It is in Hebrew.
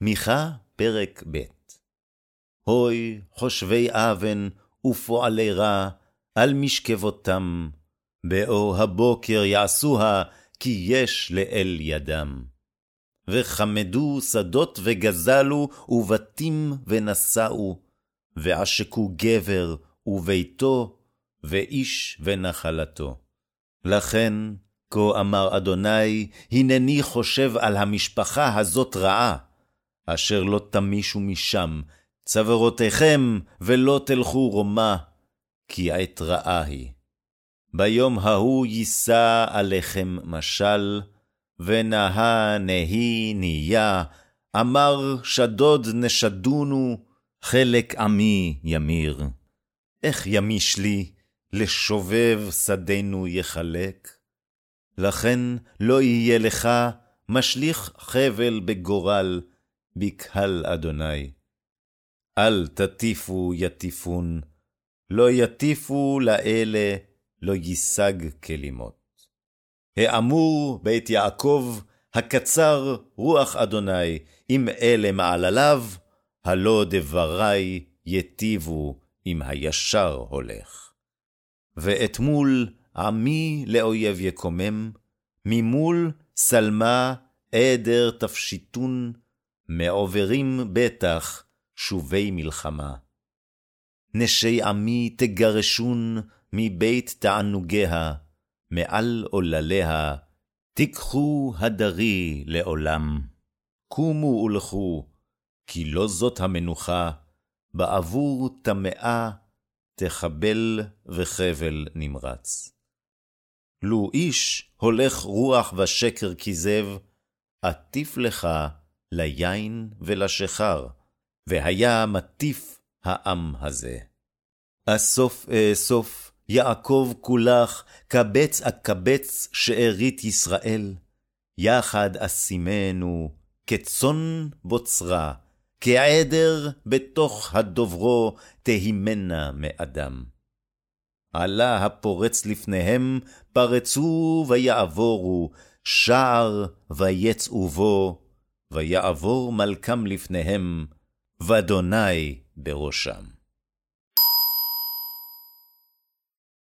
מיכה, פרק ב' הוי, חושבי אוון ופועלי רע, על משכבותם, באור הבוקר יעשוה, כי יש לאל ידם. וחמדו שדות וגזלו, ובתים ונשאו, ועשקו גבר וביתו, ואיש ונחלתו. לכן, כה אמר אדוני, הנני חושב על המשפחה הזאת רעה, אשר לא תמישו משם, צווארותיכם, ולא תלכו רומה, כי עת רעה היא. ביום ההוא יישא עליכם משל, ונהה נהי נהיה, אמר שדוד נשדונו, חלק עמי ימיר. איך ימיש לי, לשובב שדנו יחלק? לכן לא יהיה לך משליך חבל בגורל, בקהל אדוני. אל תטיפו יטיפון, לא יטיפו לאלה, לא יישג כלימות. האמור בית יעקב, הקצר רוח אדוני, אם אלה מעלליו, הלא דברי יטיבו אם הישר הולך. ואתמול עמי לאויב יקומם, ממול שלמה עדר תפשיטון, מעוברים בטח שובי מלחמה. נשי עמי תגרשון מבית תענוגיה, מעל עולליה, תיקחו הדרי לעולם. קומו ולכו, כי לא זאת המנוחה, בעבור טמאה תחבל וחבל נמרץ. לו איש הולך רוח ושקר כזב, עטיף לך ליין ולשכר, והיה מטיף העם הזה. אסוף אאסוף, יעקב כולך, קבץ אקבץ שארית ישראל, יחד אשימנו, כצאן בוצרה, כעדר בתוך הדוברו, תהימנה מאדם. עלה הפורץ לפניהם, פרצו ויעבורו, שער ויצאו בו, ויעבור מלכם לפניהם, ואדוני בראשם.